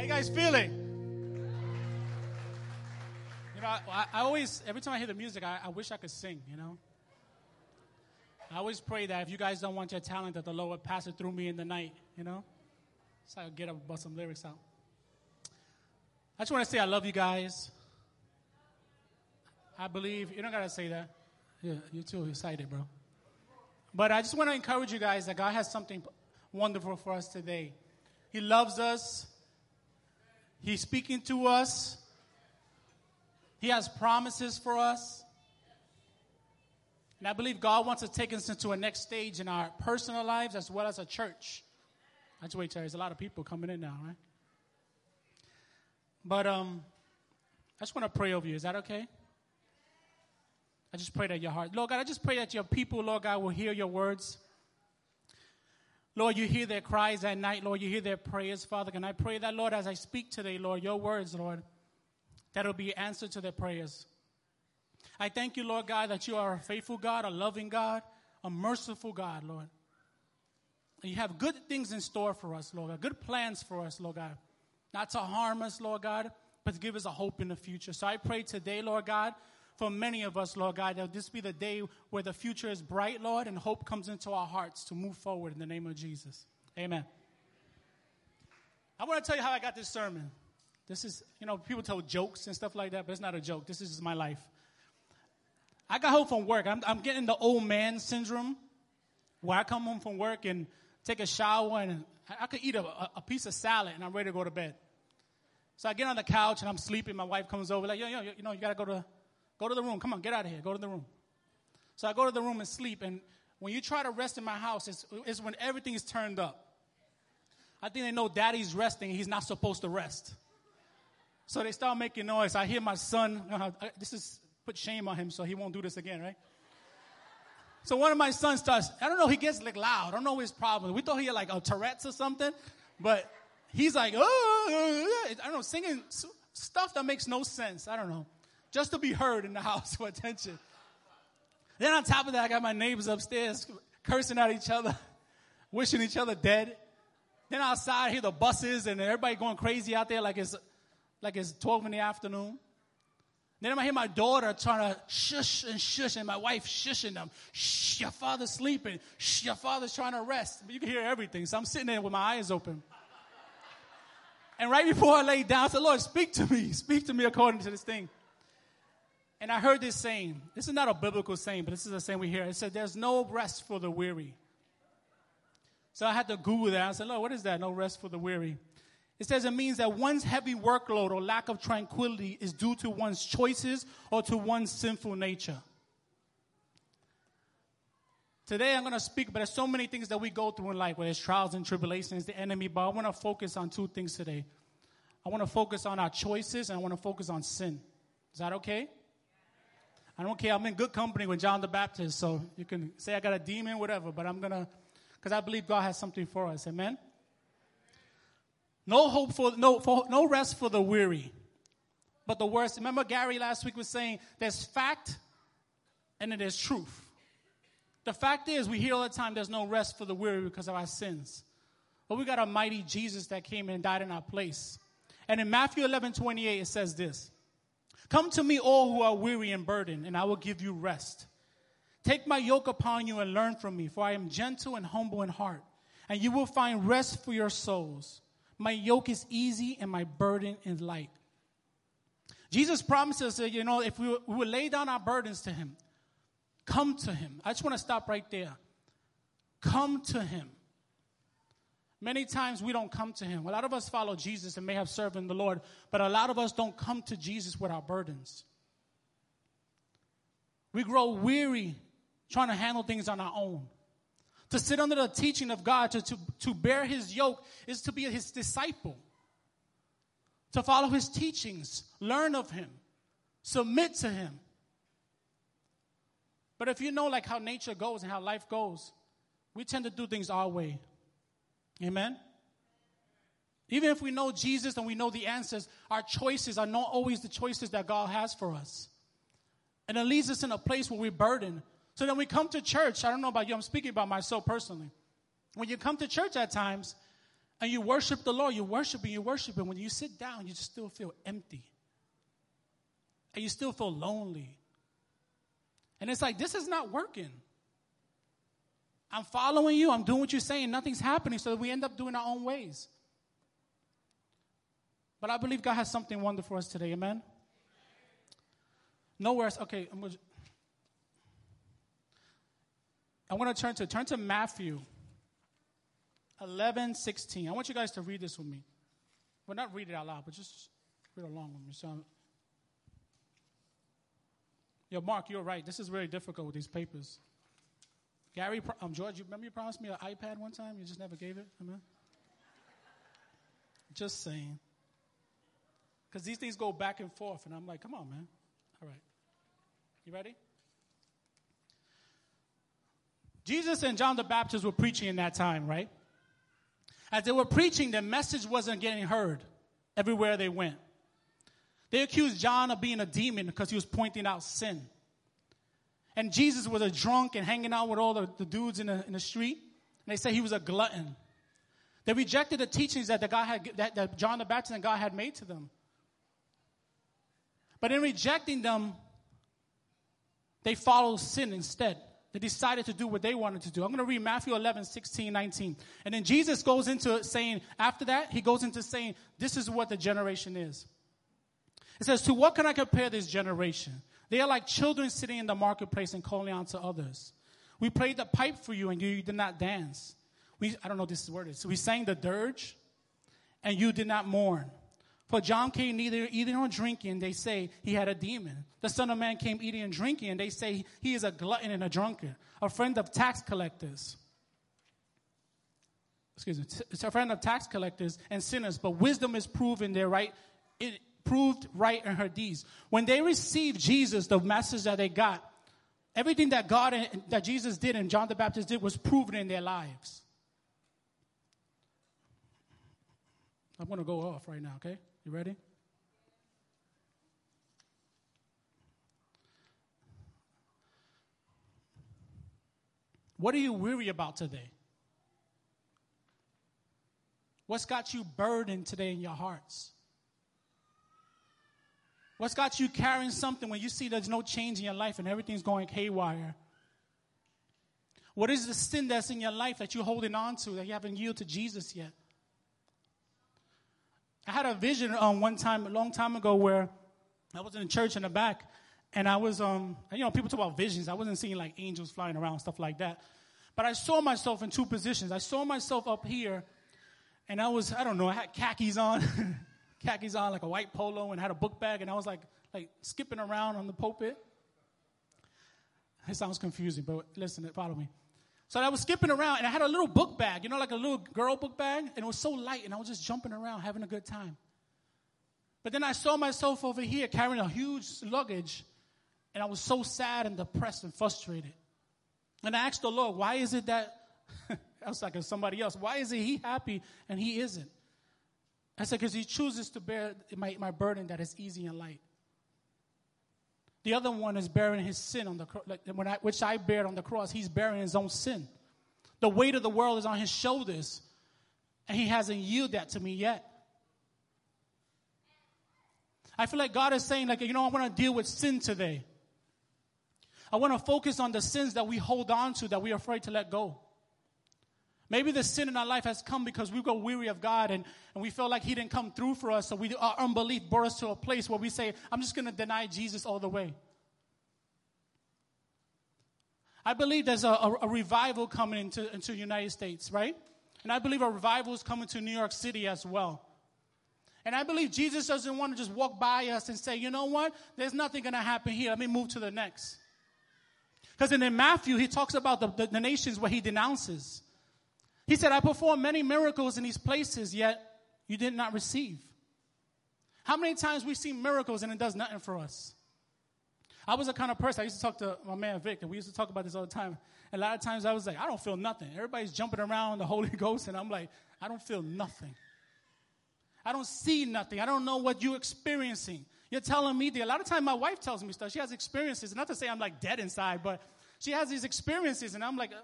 How you guys feeling? You know, I, I always, every time I hear the music, I, I wish I could sing, you know? I always pray that if you guys don't want your talent, that the Lord would pass it through me in the night, you know? So I can get up and bust some lyrics out. I just want to say I love you guys. I believe, you don't got to say that. Yeah, you're too excited, bro. But I just want to encourage you guys that God has something wonderful for us today. He loves us. He's speaking to us. He has promises for us. And I believe God wants to take us into a next stage in our personal lives as well as a church. I just wait. There's a lot of people coming in now, right? But um, I just want to pray over you. Is that okay? I just pray that your heart, Lord God, I just pray that your people, Lord God, will hear your words. Lord, you hear their cries at night. Lord, you hear their prayers, Father. And I pray that, Lord, as I speak today, Lord, your words, Lord, that will be answer to their prayers. I thank you, Lord God, that you are a faithful God, a loving God, a merciful God, Lord. You have good things in store for us, Lord God, good plans for us, Lord God. Not to harm us, Lord God, but to give us a hope in the future. So I pray today, Lord God, for many of us, Lord God, that this be the day where the future is bright, Lord, and hope comes into our hearts to move forward in the name of Jesus. Amen. I want to tell you how I got this sermon. This is, you know, people tell jokes and stuff like that, but it's not a joke. This is just my life. I got home from work. I'm, I'm getting the old man syndrome where I come home from work and take a shower and I, could eat a, a piece of salad and I'm ready to go to bed. So I get on the couch and I'm sleeping. My wife comes over like, yo, yo, you know, you got to go to Go to the room. Come on, get out of here. Go to the room. So I go to the room and sleep. And when you try to rest in my house, it's, it's when everything is turned up. I think they know daddy's resting. He's not supposed to rest. So they start making noise. I hear my son. Uh, this is put shame on him so he won't do this again, right? So one of my sons starts, I don't know, he gets like loud. I don't know his problem. We thought he had like a Tourette's or something, but he's like, oh, I don't know, singing stuff that makes no sense. I don't know just to be heard in the house for attention. Then on top of that, I got my neighbors upstairs cursing at each other, wishing each other dead. Then outside, I hear the buses and everybody going crazy out there like it's like it's 12 in the afternoon. Then I hear my daughter trying to shush and shush, and my wife shushing them. Shh, your father's sleeping. Shh, your father's trying to rest. But you can hear everything. So I'm sitting there with my eyes open. And right before I lay down, I said, Lord, speak to me. Speak to me according to this thing. And I heard this saying. This is not a biblical saying, but this is a saying we hear. It said, There's no rest for the weary. So I had to Google that. I said, Lord, what is that? No rest for the weary. It says it means that one's heavy workload or lack of tranquility is due to one's choices or to one's sinful nature. Today I'm going to speak, but there's so many things that we go through in life, where there's trials and tribulations, the enemy, but I want to focus on two things today. I want to focus on our choices and I want to focus on sin. Is that okay? I don't care. I'm in good company with John the Baptist, so you can say I got a demon, whatever, but I'm going to, because I believe God has something for us. Amen? No hope for, no, for, no rest for the weary. But the worst, remember Gary last week was saying there's fact and then there's truth. The fact is, we hear all the time there's no rest for the weary because of our sins. But we got a mighty Jesus that came and died in our place. And in Matthew 11 28, it says this Come to me, all who are weary and burdened, and I will give you rest. Take my yoke upon you and learn from me, for I am gentle and humble in heart, and you will find rest for your souls. My yoke is easy and my burden is light. Jesus promises that, you know, if we, we lay down our burdens to Him, come to Him. I just want to stop right there. Come to Him. Many times we don't come to Him. A lot of us follow Jesus and may have served in the Lord, but a lot of us don't come to Jesus with our burdens. We grow weary trying to handle things on our own. To sit under the teaching of God, to, to, to bear His yoke, is to be His disciple. To follow His teachings, learn of Him, submit to Him. But if you know like how nature goes and how life goes, we tend to do things our way. Amen? Even if we know Jesus and we know the answers, our choices are not always the choices that God has for us. And it leaves us in a place where we're burdened. So then we come to church. I don't know about you, I'm speaking about myself personally. When you come to church at times, And you worship the Lord, you worship and you worship, and when you sit down, you just still feel empty. And you still feel lonely. And it's like, this is not working. I'm following you, I'm doing what you're saying, nothing's happening, so we end up doing our own ways. But I believe God has something wonderful for us today, amen? Nowhere else, okay, I'm gonna, I want to turn to turn to Matthew 11, 16. I want you guys to read this with me. Well, not read it out loud, but just read along with me. So, yo, Mark, you're right. This is very difficult with these papers. Gary, um, George, you remember you promised me an iPad one time? You just never gave it? Amen? Just saying. Because these things go back and forth, and I'm like, come on, man. All right. You ready? Jesus and John the Baptist were preaching in that time, right? As they were preaching, their message wasn't getting heard everywhere they went. They accused John of being a demon because he was pointing out sin. And Jesus was a drunk and hanging out with all the, the dudes in the, in the street. And they said he was a glutton. They rejected the teachings that, the God had, that, that John the Baptist and God had made to them. But in rejecting them, they followed sin instead. They decided to do what they wanted to do. I'm going to read Matthew 11, 16, 19. And then Jesus goes into saying, after that, he goes into saying, this is what the generation is. It says, To what can I compare this generation? They are like children sitting in the marketplace and calling out to others. We played the pipe for you and you did not dance. We, I don't know this word is. We sang the dirge and you did not mourn. For John came neither eating nor drinking, they say he had a demon. The Son of Man came eating and drinking, and they say he is a glutton and a drunkard, a friend of tax collectors. Excuse me, it's a friend of tax collectors and sinners, but wisdom is proven their right, proved right in her deeds. When they received Jesus, the message that they got, everything that God and, that Jesus did and John the Baptist did was proven in their lives. I'm going to go off right now, okay? You ready? What are you weary about today? What's got you burdened today in your hearts? What's got you carrying something when you see there's no change in your life and everything's going haywire? What is the sin that's in your life that you're holding on to that you haven't yielded to Jesus yet? I had a vision um, one time, a long time ago, where I was in a church in the back, and I was, um, you know, people talk about visions. I wasn't seeing like angels flying around, stuff like that. But I saw myself in two positions. I saw myself up here, and I was, I don't know, I had khakis on, khakis on, like a white polo, and had a book bag, and I was like, like skipping around on the pulpit. It sounds confusing, but listen, follow me. So I was skipping around and I had a little book bag, you know, like a little girl book bag, and it was so light, and I was just jumping around having a good time. But then I saw myself over here carrying a huge luggage, and I was so sad and depressed and frustrated. And I asked the Lord, why is it that I was like somebody else, why is it he happy and he isn't? I said, because he chooses to bear my, my burden that is easy and light. The other one is bearing his sin on the like I, which I bear on the cross. He's bearing his own sin. The weight of the world is on his shoulders, and he hasn't yielded that to me yet. I feel like God is saying, like, you know, I want to deal with sin today. I want to focus on the sins that we hold on to that we're afraid to let go. Maybe the sin in our life has come because we go weary of God and, and we feel like He didn't come through for us. So we, our unbelief brought us to a place where we say, I'm just going to deny Jesus all the way. I believe there's a, a, a, revival coming into, into the United States, right? And I believe a revival is coming to New York City as well. And I believe Jesus doesn't want to just walk by us and say, you know what? There's nothing going to happen here. Let me move to the next. Because in Matthew, he talks about the, the, the nations where he denounces. He said, I performed many miracles in these places, yet you did not receive. How many times we see miracles and it does nothing for us? I was the kind of person, I used to talk to my man Vic, and we used to talk about this all the time. A lot of times I was like, I don't feel nothing. Everybody's jumping around the Holy Ghost, and I'm like, I don't feel nothing. I don't see nothing. I don't know what you're experiencing. You're telling me that. A lot of times my wife tells me stuff. She has experiences. Not to say I'm like dead inside, but she has these experiences, and I'm like, uh,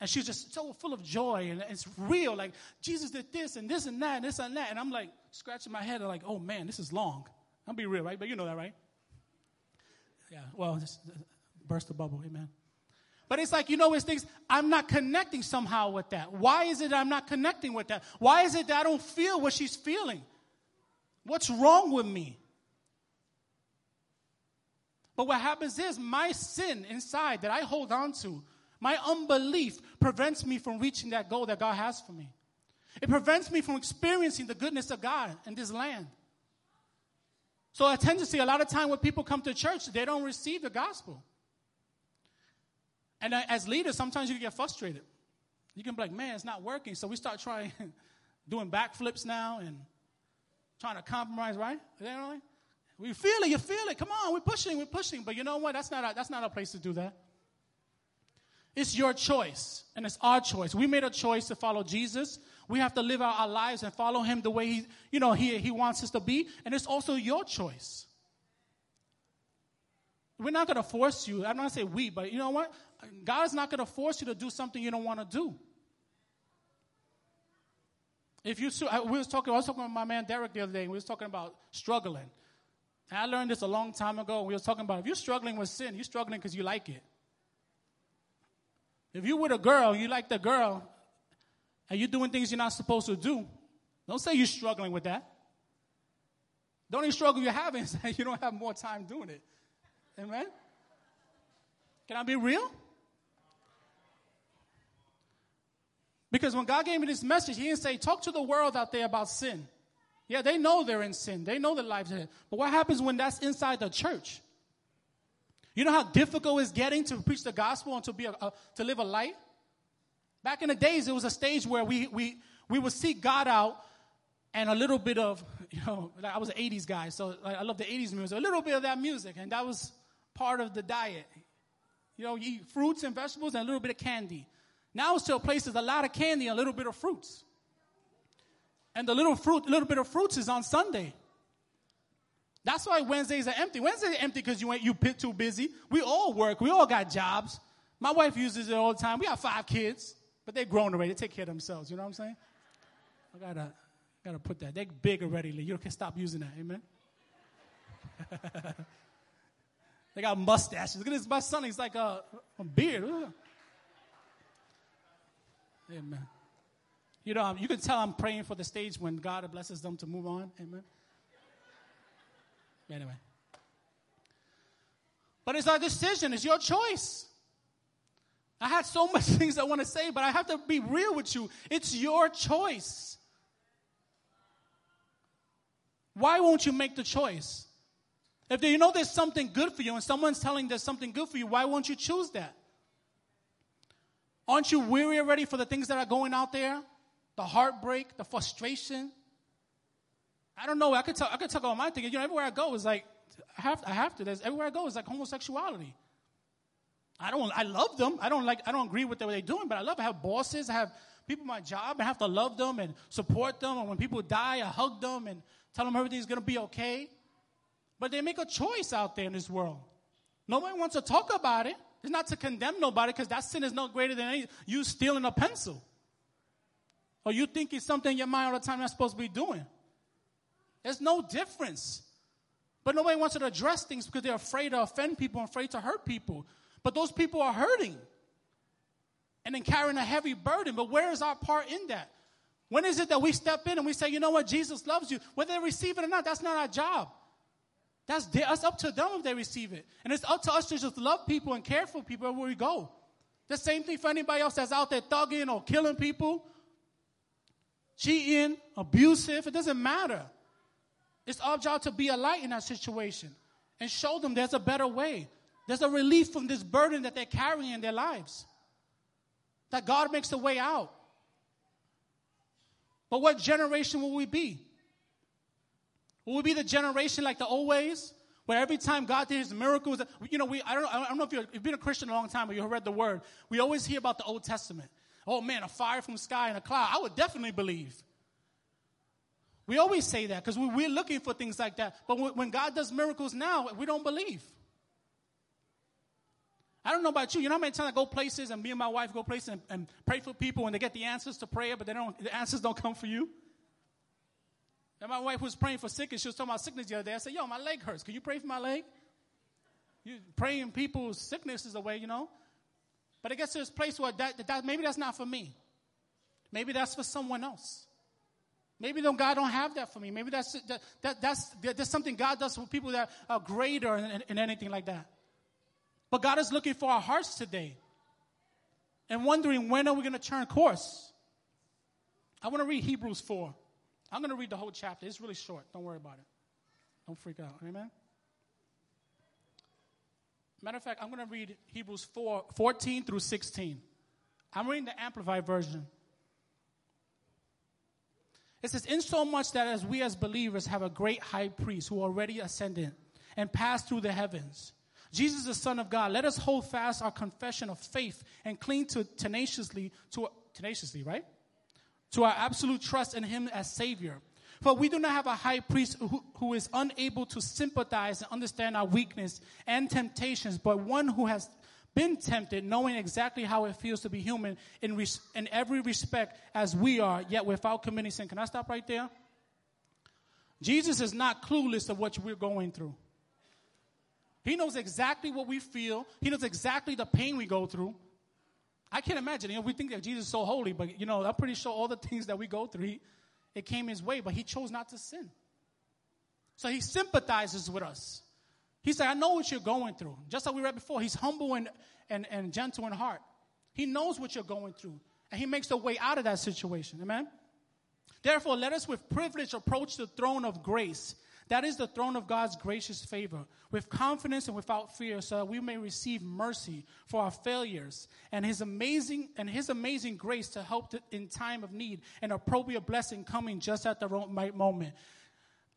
And she's just so full of joy and it's real. Like, Jesus did this and this and that and this and that. And I'm like scratching my head and like, oh man, this is long. I'll be real, right? But you know that, right? Yeah, well, just uh, burst the bubble, amen. But it's like, you know, it's things, I'm not connecting somehow with that. Why is it I'm not connecting with that? Why is it that I don't feel what she's feeling? What's wrong with me? But what happens is my sin inside that I hold on to, my unbelief prevents me from reaching that goal that God has for me. It prevents me from experiencing the goodness of God in this land. So I tend to see a lot of time when people come to church, they don't receive the gospel. And uh, as leaders, sometimes you get frustrated. You can be like, man, it's not working. So we start trying, doing backflips now and trying to compromise, right? You know, we feel it, you feel it. Come on, we're pushing, we're pushing. But you know what? That's not a, that's not a place to do that. It's your choice, and it's our choice. We made a choice to follow Jesus. We have to live out our lives and follow him the way he, you know, he, he wants us to be. And it's also your choice. We're not going to force you. I'm not going to say we, but you know what? God is not going to force you to do something you don't want to do. If you, we was talking, I was talking with my man Derek the other day, and we was talking about struggling. And I learned this a long time ago. We was talking about if you're struggling with sin, you're struggling because you like it. If you're with a girl, you like the girl, and you're doing things you're not supposed to do, don't say you're struggling with that. The only struggle you're having that you don't have more time doing it. Amen? Can I be real? Because when God gave me this message, He didn't say, talk to the world out there about sin. Yeah, they know they're in sin. They know their lives are. But what happens when that's inside the church? You know how difficult it's getting to preach the gospel and to be a, a, to live a life. Back in the days, it was a stage where we we we would seek God out, and a little bit of you know, like I was an '80s guy, so like, I love the '80s music. A little bit of that music, and that was part of the diet. You know, you eat fruits and vegetables and a little bit of candy. Now it's to a place a lot of candy and a little bit of fruits. And the little fruit, little bit of fruits is on Sunday. That's why Wednesdays are empty. Wednesdays are empty because you ain't you too busy. We all work. We all got jobs. My wife uses it all the time. We have five kids, but they're grown already. They take care of themselves. You know what I'm saying? I gotta gotta put that. They're big already. You can stop using that. Amen. They got mustaches. Look at this. My son, he's like a, a beard. Amen. You know, you can tell I'm praying for the stage when God blesses them to move on. Amen. Anyway. But it's our decision, it's your choice. I had so much things I want to say, but I have to be real with you. It's your choice. Why won't you make the choice? If you know there's something good for you and someone's telling there's something good for you, why won't you choose that? Aren't you weary already for the things that are going out there? The heartbreak, the frustration. I don't know. I could talk, I could talk about my thing. You know, everywhere I go is like, I have, I have to. There's, everywhere I go is like homosexuality. I don't, I love them. I don't like, I don't agree with what they're doing, but I love, I have bosses, I have people in my job, I have to love them and support them. And when people die, I hug them and tell them everything's going to be okay. But they make a choice out there in this world. Nobody wants to talk about it. It's not to condemn nobody because that sin is no greater than any, you stealing a pencil. Or you thinking something in your mind all the time you're not supposed to be doing. There's no difference. But nobody wants to address things because they're afraid to offend people and afraid to hurt people. But those people are hurting and then carrying a heavy burden. But where is our part in that? When is it that we step in and we say, you know what, Jesus loves you? Whether they receive it or not, that's not our job. That's, that's up to them if they receive it. And it's up to us to just love people and care for people where we go. The same thing for anybody else that's out there thugging or killing people, cheating, abusive. It doesn't matter. It's our job to be a light in that situation and show them there's a better way. There's a relief from this burden that they're carrying in their lives. That God makes a way out. But what generation will we be? Will we be the generation like the old ways? Where every time God did his miracles, you know, we, I, don't, I don't know if you've been a Christian a long time or you've read the word. We always hear about the Old Testament. Oh man, a fire from the sky and a cloud. I would definitely believe. We always say that because we're looking for things like that. But when God does miracles now, we don't believe. I don't know about you. You know how many times I go places and me and my wife go places and, and pray for people and they get the answers to prayer, but they don't, the answers don't come for you? And my wife was praying for sickness. She was talking about sickness the other day. I said, Yo, my leg hurts. Can you pray for my leg? You praying people's sicknesses away, you know? But I guess there's a place where that, that, maybe that's not for me. Maybe that's for someone else. Maybe don't, God don't have that for me. Maybe that's, that, that, that's, that's something God does for people that are greater and, and anything like that. But God is looking for our hearts today and wondering when are we going to turn course. I want to read Hebrews 4. I'm going to read the whole chapter. It's really short. Don't worry about it. Don't freak out. Amen? Matter of fact, I'm going to read Hebrews 4, 14 through 16. I'm reading the Amplified Version. It says, In so much that as we as believers have a great high priest who already ascended and passed through the heavens, Jesus, the Son of God, let us hold fast our confession of faith and cling to tenaciously to tenaciously, right? To our absolute trust in Him as Savior. For we do not have a high priest who, who is unable to sympathize and understand our weakness and temptations, but one who has been tempted, knowing exactly how it feels to be human in, res- in every respect as we are, yet without committing sin. Can I stop right there? Jesus is not clueless of what we're going through. He knows exactly what we feel. He knows exactly the pain we go through. I can't imagine. You know, we think that Jesus is so holy, but you know, I'm pretty sure all the things that we go through, he, it came his way, but he chose not to sin. So he sympathizes with us. He said, I know what you're going through. Just like we read before, he's humble and, and, and gentle in heart. He knows what you're going through, and he makes a way out of that situation. Amen? Therefore, let us with privilege approach the throne of grace. That is the throne of God's gracious favor, with confidence and without fear, so that we may receive mercy for our failures and His amazing and His amazing grace to help in time of need, and appropriate blessing coming just at the right moment.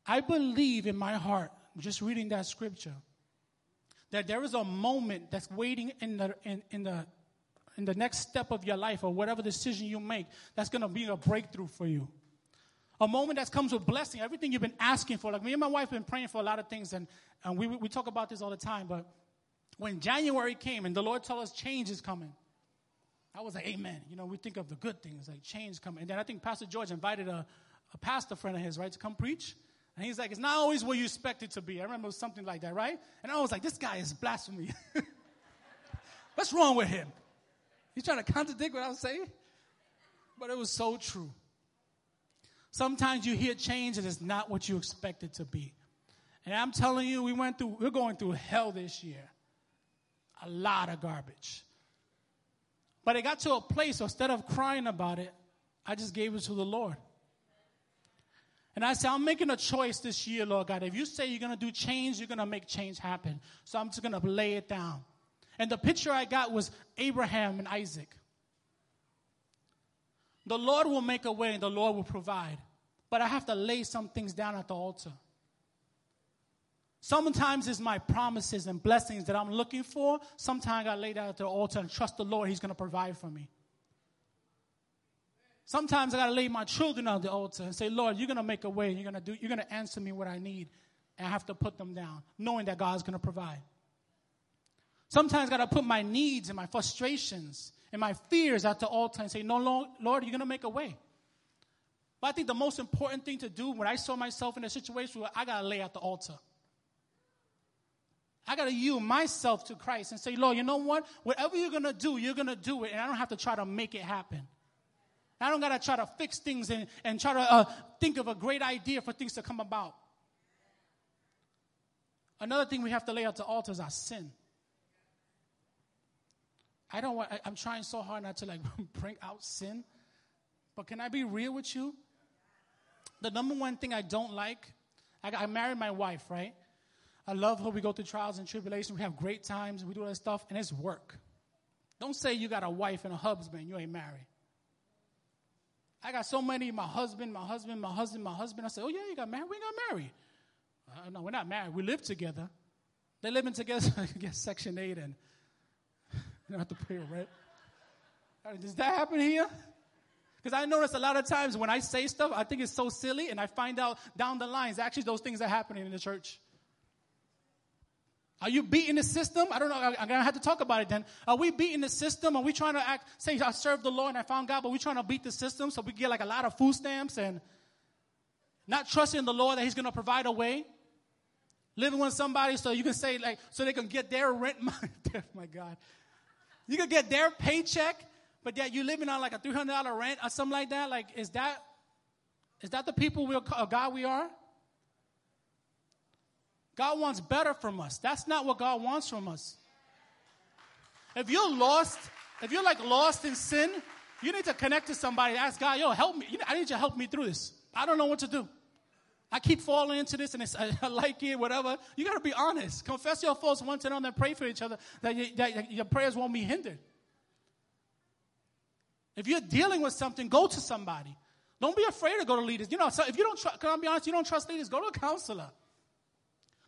I believe in my heart, just reading that scripture, that there is a moment that's waiting in the in, in the in the next step of your life or whatever decision you make that's going to be a breakthrough for you a moment that comes with blessing, everything you've been asking for. Like me and my wife have been praying for a lot of things, and, and we, we talk about this all the time. But when January came and the Lord told us change is coming, I was like, Amen. You know, we think of the good things, like change coming. And then I think Pastor George invited a, a pastor friend of his, right, to come preach. And he's like, It's not always what you expect it to be. I remember something like that, right? And I was like, This guy is blasphemy. What's wrong with him? He's trying to contradict what I was saying. But it was so true. Sometimes you hear change and it's not what you expect it to be. And I'm telling you, we went through, we're going through hell this year. A lot of garbage. But it got to a place, instead of crying about it, I just gave it to the Lord. And I said, I'm making a choice this year, Lord God. If you say you're going to do change, you're going to make change happen. So I'm just going to lay it down. And the picture I got was Abraham and Isaac. The Lord will make a way and the Lord will provide. But I have to lay some things down at the altar. Sometimes it's my promises and blessings that I'm looking for. Sometimes I lay down at the altar and trust the Lord, He's going to provide for me. Sometimes I got to lay my children on the altar and say, Lord, you're going to make a way. You're going to do, you're going to answer me what I need. And I have to put them down, knowing that God's going to provide. Sometimes I got to put my needs and my frustrations and my fears at the altar and say, No, Lord, Lord you're going to make a way. But I think the most important thing to do when I saw myself in a situation where I got to lay at the altar. I got to yield myself to Christ and say, Lord, you know what? Whatever you're going to do, you're going to do it. And I don't have to try to make it happen. I don't got to try to fix things and, and try to uh, think of a great idea for things to come about. Another thing we have to lay at the altar is our sin. I don't want, I, I'm trying so hard not to like bring out sin. But can I be real with you? The number one thing I don't like, I, I married my wife, right? I love her. We go through trials and tribulations. We have great times. We do all that stuff, and it's work. Don't say you got a wife and a husband, you ain't married. I got so many, my husband, my husband, my husband, my husband. I say, oh yeah, you got married? We got married. Uh, no, we're not married. We live together. They're living together, guess Section 8 and you don't have to pay rent. Does that happen here? Because I notice a lot of times when I say stuff, I think it's so silly, and I find out down the lines, actually, those things are happening in the church. Are you beating the system? I don't know. I'm going to have to talk about it then. Are we beating the system? Are we trying to act, say, I served the Lord and I found God, but we're trying to beat the system so we get like a lot of food stamps and not trusting the Lord that He's going to provide a way? Living with somebody so you can say, like, so they can get their rent money. my God. You can get their paycheck, but yet you're living on like a $300 rent or something like that. Like, is that, is that the people we are, uh, God we are? God wants better from us. That's not what God wants from us. If you're lost, if you're like lost in sin, you need to connect to somebody. Ask God, yo, help me. I need you to help me through this. I don't know what to do. I keep falling into this and it's, I like it, whatever. You got to be honest. Confess your faults once and another and pray for each other that, you, that your prayers won't be hindered. If you're dealing with something, go to somebody. Don't be afraid to go to leaders. You know, so if you don't, tr- can I be honest, you don't trust leaders, go to a counselor.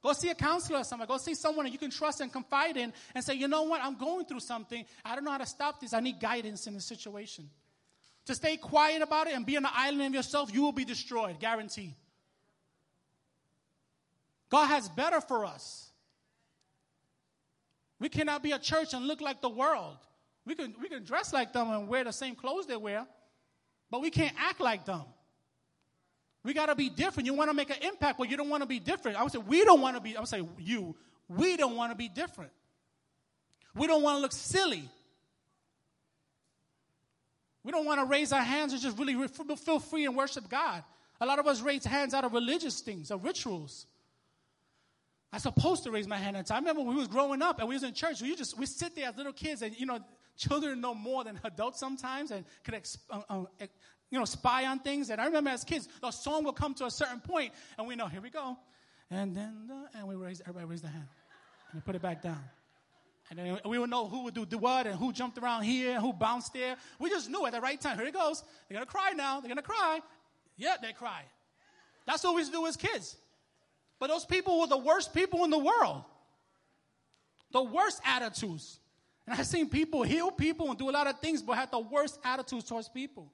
Go see a counselor or somebody. Go see someone that you can trust and confide in and say, you know what, I'm going through something. I don't know how to stop this. I need guidance in this situation. To stay quiet about it and be on the island of yourself, you will be destroyed, guaranteed. God has better for us. We cannot be a church and look like the world. We can, we can dress like them and wear the same clothes they wear, but we can't act like them. We got to be different. You want to make an impact, but you don't want to be different. I would say we don't want to be, I would say you, we don't want to be different. We don't want to look silly. We don't want to raise our hands and just really feel free and worship God. A lot of us raise hands out of religious things, of rituals. I'm supposed to raise my hand. I remember when we was growing up and we was in church. We just we sit there as little kids, and you know, children know more than adults sometimes, and could exp- uh, uh, you know, spy on things. And I remember as kids, the song will come to a certain point, and we know, here we go. And then, the, and we raise, everybody raise their hand. And we put it back down. And then we would know who would do, do what and who jumped around here, and who bounced there. We just knew at the right time. Here it goes. They're going to cry now. They're going to cry. Yeah, they cry. That's what we used to do as kids. But those people were the worst people in the world. The worst attitudes. And I've seen people heal people and do a lot of things, but had the worst attitudes towards people.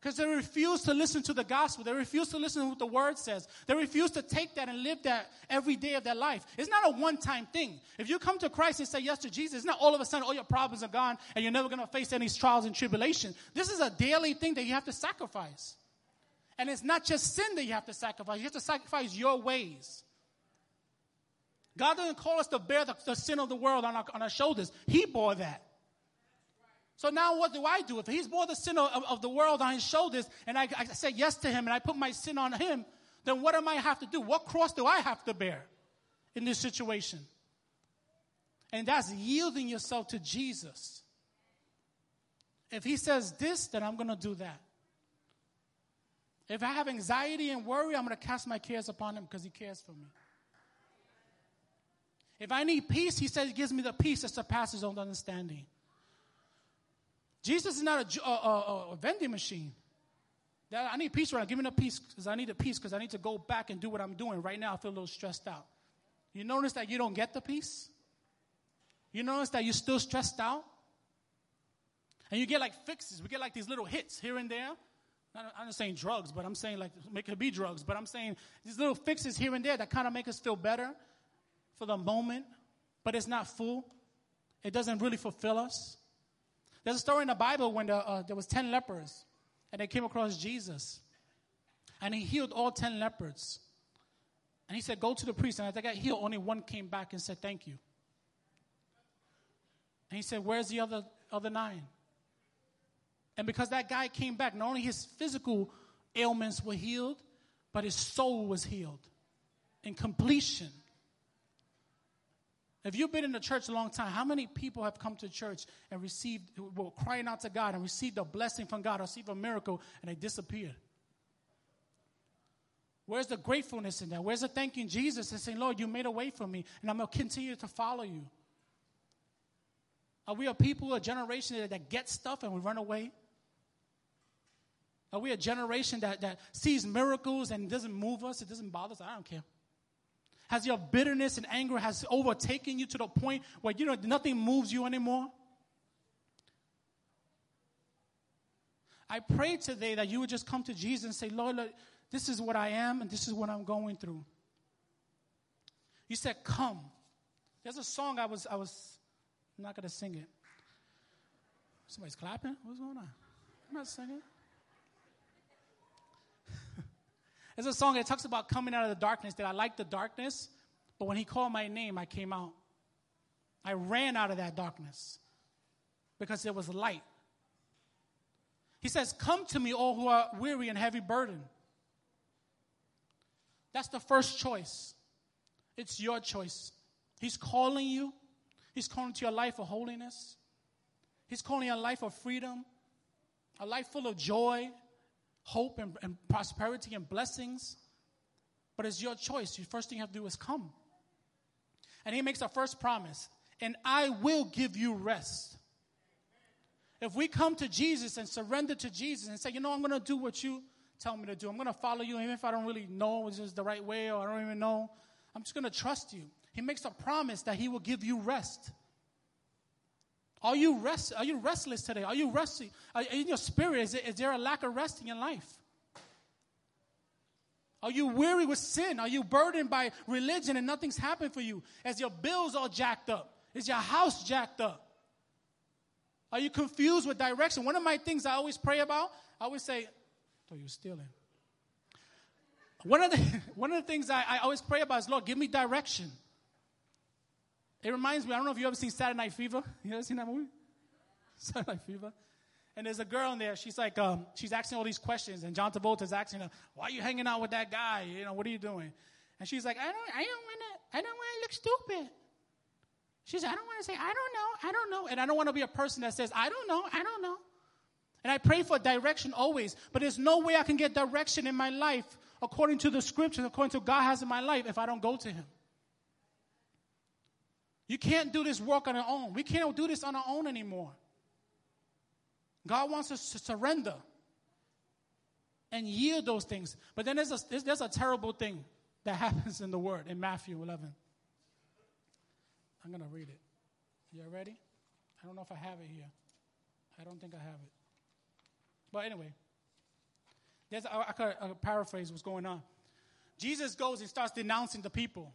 Because they refuse to listen to the gospel. They refuse to listen to what the word says. They refuse to take that and live that every day of their life. It's not a one time thing. If you come to Christ and say yes to Jesus, it's not all of a sudden all your problems are gone and you're never going to face any trials and tribulations. This is a daily thing that you have to sacrifice. And it's not just sin that you have to sacrifice, you have to sacrifice your ways. God doesn't call us to bear the, the sin of the world on our, on our shoulders, He bore that. So now what do I do? If he's bore the sin of, of the world on his shoulders and I, I say yes to him and I put my sin on him, then what am I have to do? What cross do I have to bear in this situation? And that's yielding yourself to Jesus. If he says this, then I'm going to do that. If I have anxiety and worry, I'm going to cast my cares upon him because he cares for me. If I need peace, he says he gives me the peace that surpasses all understanding. Jesus is not a, a, a, a vending machine. I need peace right now. Give me the peace because I need the peace because I need to go back and do what I'm doing. Right now, I feel a little stressed out. You notice that you don't get the peace? You notice that you're still stressed out? And you get like fixes. We get like these little hits here and there. I'm not saying drugs, but I'm saying like make it be drugs. But I'm saying these little fixes here and there that kind of make us feel better for the moment, but it's not full. It doesn't really fulfill us. There's a story in the Bible when the, uh, there was 10 lepers and they came across Jesus. And he healed all 10 lepers. And he said, Go to the priest. And as they got healed, only one came back and said, Thank you. And he said, Where's the other, other nine? And because that guy came back, not only his physical ailments were healed, but his soul was healed in completion. If you've been in the church a long time, how many people have come to church and received, well, crying out to God and received a blessing from God, received a miracle, and they disappeared? Where's the gratefulness in that? Where's the thanking Jesus and saying, Lord, you made a way for me, and I'm going to continue to follow you? Are we a people, a generation that, that gets stuff and we run away? Are we a generation that, that sees miracles and doesn't move us? It doesn't bother us? I don't care. Has your bitterness and anger has overtaken you to the point where you know nothing moves you anymore? I pray today that you would just come to Jesus and say, Lord, Lord, this is what I am and this is what I'm going through. You said, Come. There's a song I was, I was, I'm not going to sing it. Somebody's clapping? What's going on? I'm not singing. There's a song that talks about coming out of the darkness, that I like the darkness, but when he called my name, I came out. I ran out of that darkness because there was light. He says, Come to me, all who are weary and heavy burdened. That's the first choice. It's your choice. He's calling you, He's calling to your life of holiness. He's calling a life of freedom, a life full of joy, hope, and, and prosperity and blessings. But it's your choice. The first thing you have to do is come. And He makes a first promise, and I will give you rest. If we come to Jesus and surrender to Jesus and say, you know, I'm going to do what you tell me to do, I'm going to follow you, even if I don't really know this is the right way or I don't even know, I'm just going to trust you. He makes a promise that He will give you rest. Are you rest? Are you restless today? Are you resting? In your spirit, is, it, is there a lack of rest in life? Are you weary with sin? Are you burdened by religion and nothing's happened for you? As your bills all jacked up? Is your house jacked up? Are you confused with direction? One of my things I always pray about, I always say, "Oh, you're stealing." One of the one of the things I, I always pray about is, Lord, give me direction. It reminds me, I don't know if you ever seen Saturday Night Fever. You ever seen that movie? Saturday Night Fever. And there's a girl in there. She's like, um, she's asking all these questions, and John Travolta's asking her, "Why are you hanging out with that guy? You know, what are you doing?" And she's like, "I don't, I don't want to, I don't want to look stupid." She said, I don't want to say, I don't know, I don't know. And I don't want to be a person that says, I don't know, I don't know. And I pray for direction always, but there's no way I can get direction in my life according to the scriptures, according to God has in my life, if I don't go to Him. You can't do this work on our own. We can't do this on our own anymore. God wants us to surrender and yield those things. But then there's a, there's a terrible thing that happens in the Word in Matthew 11. I'm going to read it. You ready? I don't know if I have it here. I don't think I have it. But anyway, there's, I, could paraphrase what's going on. Jesus goes and starts denouncing the people.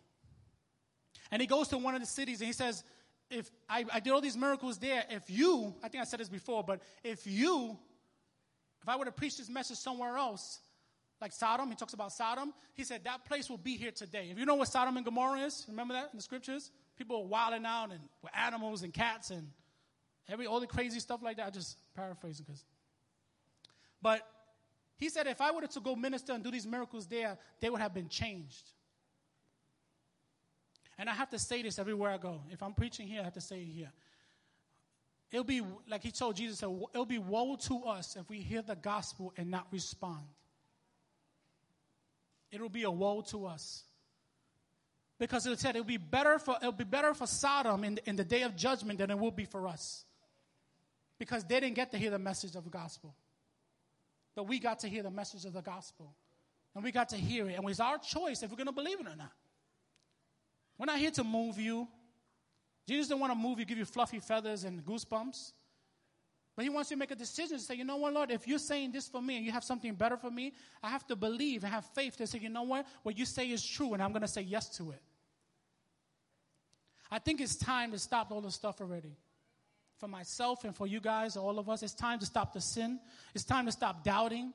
And he goes to one of the cities and he says, if I, I did all these miracles there, if you, I think I said this before, but if you, if I were to preach this message somewhere else, like Sodom, he talks about Sodom, he said that place will be here today. If you know what Sodom and Gomorrah is, remember that in the scriptures? people were wilding out and with animals and cats and every all the crazy stuff like that. I just paraphrasing because. But he said if I were to go minister and do these miracles there, they would have been changed. And I have to say this everywhere I go. If I'm preaching here, I have to say it here. It'll be like he told Jesus, it'll be woe to us if we hear the gospel and not respond. It'll be a woe to us. Because it said it'll be better for it'll be better for Sodom in, in the day of judgment than it will be for us. Because they didn't get to hear the message of the gospel. But we got to hear the message of the gospel. And we got to hear it. And it was our choice if we're going to believe it or not. We're not here to move you. Jesus didn't want to move you, give you fluffy feathers and goosebumps. But he wants you to make a decision to say, you know what, Lord, if you're saying this for me and you have something better for me, I have to believe and have faith to say, you know what, what you say is true and I'm going to say yes to it. I think it's time to stop all this stuff already. For myself and for you guys, all of us, it's time to stop the sin. It's time to stop doubting.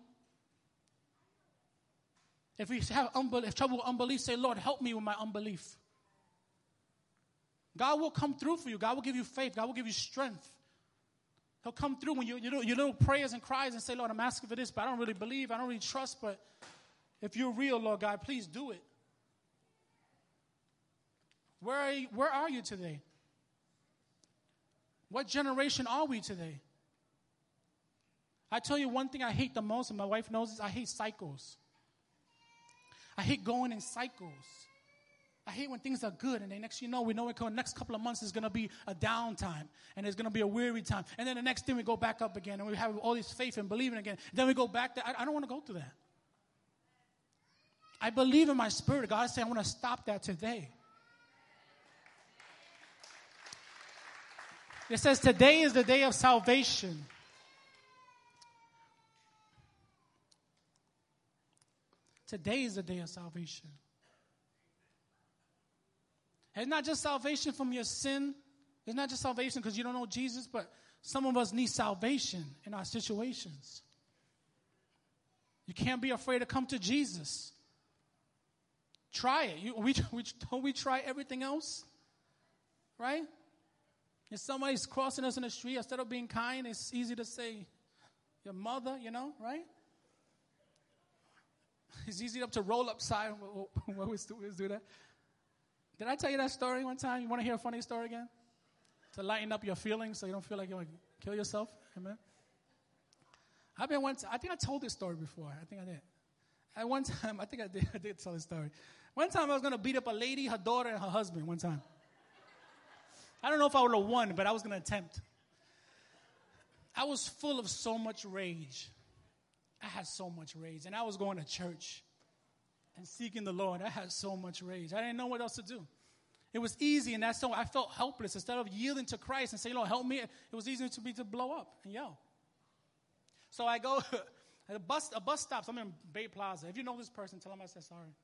If we have unbelief, trouble with unbelief, say, Lord, help me with my unbelief. God will come through for you. God will give you faith. God will give you strength. He'll come through when you, you, do, you little prayers and cries and say, Lord, I'm asking for this, but I don't really believe. I don't really trust. But if you're real, Lord God, please do it. Where are you, where are you today? What generation are we today? I tell you one thing I hate the most, and my wife knows this I hate cycles. I hate going in cycles. I hate when things are good and the next you know, we know it the next couple of months is going to be a downtime and it's going to be a weary time. And then the next thing we go back up again and we have all this faith and believing again. Then we go back to, I, I don't want to go through that. I believe in my spirit. God saying, I want to stop that today. It says, Today is the day of salvation. Today is the day of salvation. It's not just salvation from your sin. It's not just salvation because you don't know Jesus, but some of us need salvation in our situations. You can't be afraid to come to Jesus. Try it. You, we, we, don't we try everything else? Right? If somebody's crossing us in the street, instead of being kind, it's easy to say, your mother, you know, right? It's easy up to roll upside. What we do that? Did I tell you that story one time? You want to hear a funny story again? To lighten up your feelings so you don't feel like you want to kill yourself? Amen. I've been once, I think I told this story before. I think I did. At one time, I think I did, I did tell this story. One time I was going to beat up a lady, her daughter, and her husband one time. I don't know if I would have won, but I was going to attempt. I was full of so much rage. I had so much rage. And I was going to church and seeking the Lord. I had so much rage. I didn't know what else to do. It was easy, and that's so I felt helpless. Instead of yielding to Christ and saying, Lord, help me, it was easier to me to blow up and yell. So I go, a bus, a bus stops. I'm in Bay Plaza. If you know this person, tell them I said sorry.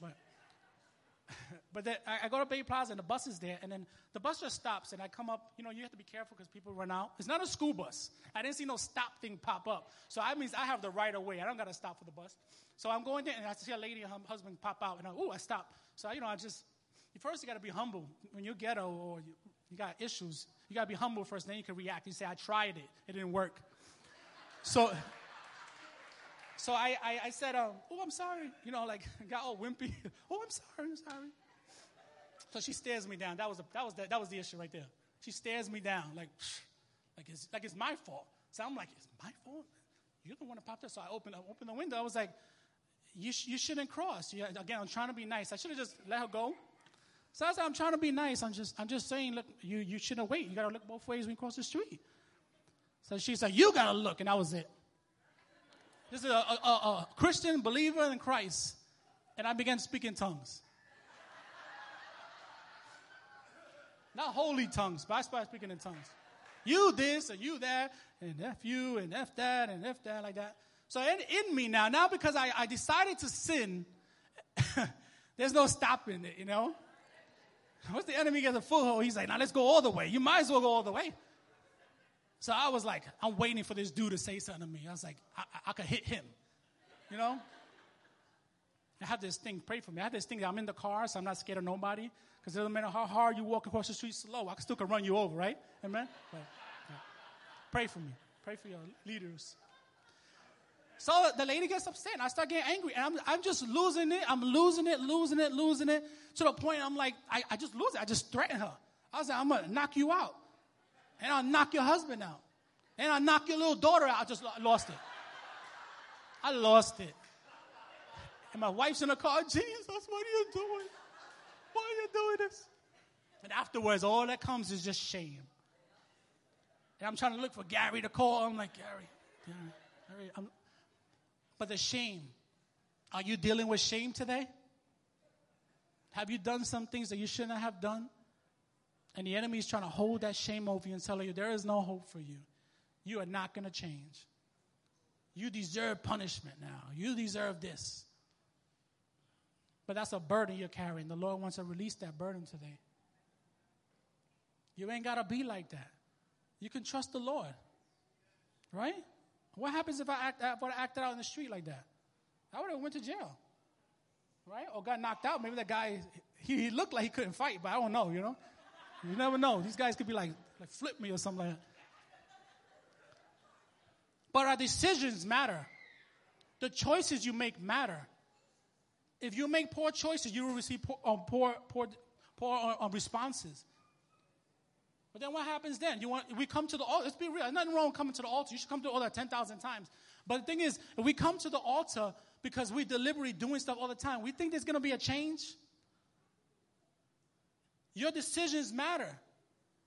But but then I, I, go to Bay Plaza and the bus is there, and then the bus just stops, and I come up. You know, you have to be careful because people run out. It's not a school bus. I didn't see no stop thing pop up, so that means I have the right of way. I don't got to stop for the bus. So I'm going there, and I see a lady and her husband pop out, and I, oh, I stop. So you know, I just first you got to be humble when you're ghetto or you, you got issues. You got to be humble first, then you can react. You say, I tried it, it didn't work. So so I, I, I said, um, oh, I'm sorry. You know, like, got all wimpy. oh, I'm sorry, I'm sorry. So she stares me down. That was, the, that, was the, that was the issue right there. She stares me down, like, like it's, like it's my fault. So I'm like, it's my fault? You're the one that popped up. So I opened, I opened the window. I was like, you, sh- you shouldn't cross. You, again, I'm trying to be nice. I should have just let her go. So I said, I'm trying to be nice. I'm just, I'm just saying, look, you, you shouldn't wait. You got to look both ways when you cross the street. So she said, you got to look. And that was it. This is a, a, a Christian believer in Christ. And I began speaking tongues. Not holy tongues, but I started speaking in tongues. You this and you that, and F you and F that and F that, like that. So in, in me now, now because I, I decided to sin, there's no stopping it, you know? Once the enemy gets a foothold, he's like, now let's go all the way. You might as well go all the way. So I was like, I'm waiting for this dude to say something to me. I was like, I, I, I could hit him, you know? I had this thing, pray for me. I had this thing that I'm in the car, so I'm not scared of nobody. Because it doesn't matter how hard you walk across the street slow, I still can run you over, right? Amen? But, yeah. Pray for me. Pray for your leaders. So the lady gets upset, and I start getting angry, and I'm, I'm just losing it. I'm losing it, losing it, losing it, to the point I'm like, I, I just lose it. I just threaten her. I was like, I'm going to knock you out and I'll knock your husband out, and I'll knock your little daughter out. I just lost it. I lost it. And my wife's in the car, Jesus, what are you doing? Why are you doing this? And afterwards, all that comes is just shame. And I'm trying to look for Gary to call. I'm like, Gary, Gary, Gary. I'm... But the shame. Are you dealing with shame today? Have you done some things that you shouldn't have done? And the enemy is trying to hold that shame over you and tell you there is no hope for you. You are not going to change. You deserve punishment now. You deserve this. But that's a burden you're carrying. The Lord wants to release that burden today. You ain't got to be like that. You can trust the Lord. Right? What happens if I, act, if I acted out in the street like that? I would have went to jail. Right? Or got knocked out. Maybe that guy, he, he looked like he couldn't fight, but I don't know, you know? You never know. These guys could be like, like flip me or something like that. But our decisions matter. The choices you make matter. If you make poor choices, you will receive poor, um, poor, poor, poor um, responses. But then what happens then? You want we come to the altar. Let's be real. There's nothing wrong coming to the altar. You should come to the altar ten thousand times. But the thing is, if we come to the altar because we're deliberately doing stuff all the time, we think there's going to be a change. Your decisions matter.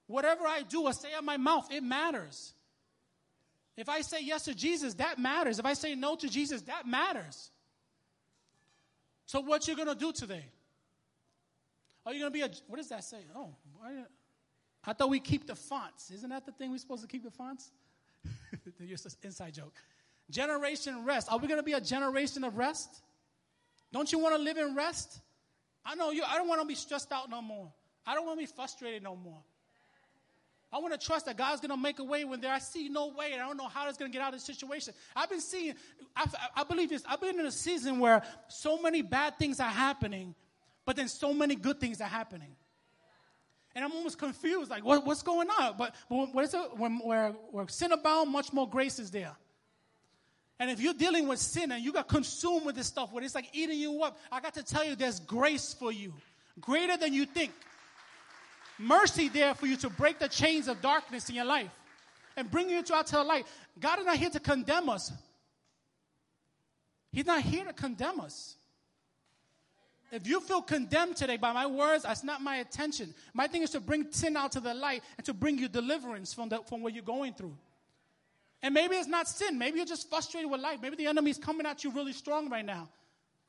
Whatever I do or say out my mouth, it matters. If I say yes to Jesus, that matters. If I say no to Jesus, that matters. So what you are gonna do today? Are you gonna be a what does that say? Oh, I thought we keep the fonts. Isn't that the thing we're supposed to keep the fonts? An inside joke. Generation rest. Are we gonna be a generation of rest? Don't you want to live in rest? I know you, I don't want to be stressed out no more. I don't want to be frustrated no more. I want to trust that God's going to make a way when there I see no way and I don't know how it's going to get out of the situation. I've been seeing, I, I believe this, I've been in a season where so many bad things are happening, but then so many good things are happening. And I'm almost confused, like, what, what's going on? But, but what is it? When, where, where sin abound, much more grace is there. And if you're dealing with sin and you got consumed with this stuff, where it's like eating you up, I got to tell you, there's grace for you, greater than you think mercy there for you to break the chains of darkness in your life and bring you out to the light. God is not here to condemn us. He's not here to condemn us. If you feel condemned today by my words, that's not my attention. My thing is to bring sin out to the light and to bring you deliverance from, the, from what you're going through. And maybe it's not sin. Maybe you're just frustrated with life. Maybe the enemy's coming at you really strong right now.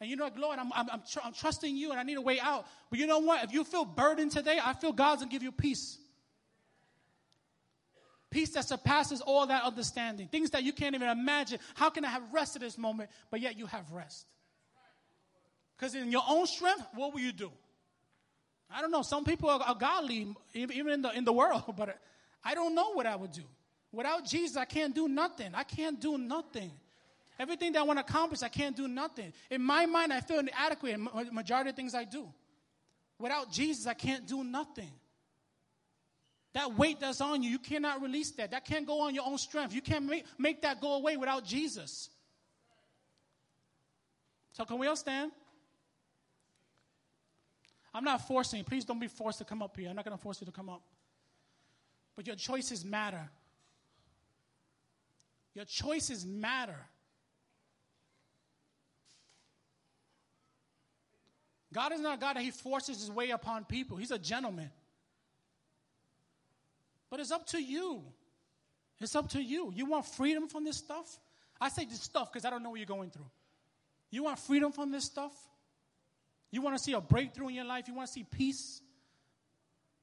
And you know what, Lord, I'm, I'm, I'm, tr- I'm trusting you and I need a way out. But you know what? If you feel burdened today, I feel God's gonna give you peace. Peace that surpasses all that understanding. Things that you can't even imagine. How can I have rest at this moment, but yet you have rest? Because in your own strength, what will you do? I don't know. Some people are, are godly, even in the, in the world, but I don't know what I would do. Without Jesus, I can't do nothing. I can't do nothing. Everything that I want to accomplish, I can't do nothing. In my mind, I feel inadequate in majority of things I do. Without Jesus, I can't do nothing. That weight that's on you, you cannot release that. That can't go on your own strength. You can't make, make that go away without Jesus. So, can we all stand? I'm not forcing. Please don't be forced to come up here. I'm not going to force you to come up. But your choices matter. Your choices matter. God is not a God that He forces His way upon people. He's a gentleman. But it's up to you. It's up to you. You want freedom from this stuff? I say this stuff because I don't know what you're going through. You want freedom from this stuff? You want to see a breakthrough in your life? You want to see peace?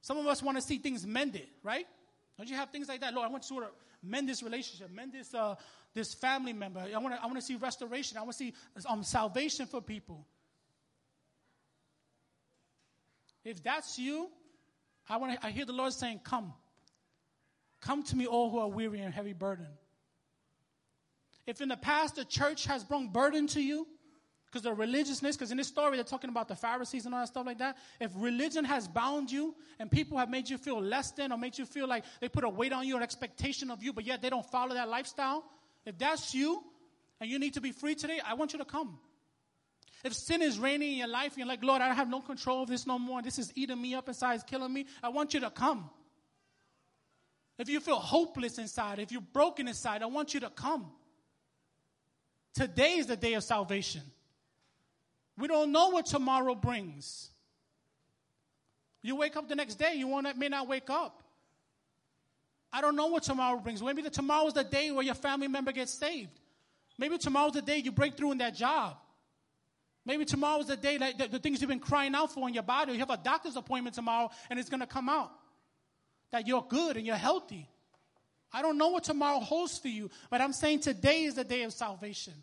Some of us want to see things mended, right? Don't you have things like that? Lord, I want to sort of mend this relationship, mend this, uh, this family member. I want to I want to see restoration. I want to see um, salvation for people. If that's you, I want to, I hear the Lord saying, Come. Come to me, all who are weary and heavy burden. If in the past the church has brought burden to you, because the religiousness, because in this story they're talking about the Pharisees and all that stuff like that. If religion has bound you and people have made you feel less than or made you feel like they put a weight on you, an expectation of you, but yet they don't follow that lifestyle, if that's you and you need to be free today, I want you to come. If sin is reigning in your life and you're like, Lord, I have no control of this no more, this is eating me up inside, it's killing me, I want you to come. If you feel hopeless inside, if you're broken inside, I want you to come. Today is the day of salvation. We don't know what tomorrow brings. You wake up the next day, you won't, may not wake up. I don't know what tomorrow brings. Maybe the tomorrow is the day where your family member gets saved. Maybe tomorrow's the day you break through in that job. Maybe tomorrow is the day that the, the things you've been crying out for in your body. You have a doctor's appointment tomorrow and it's going to come out that you're good and you're healthy. I don't know what tomorrow holds for you, but I'm saying today is the day of salvation.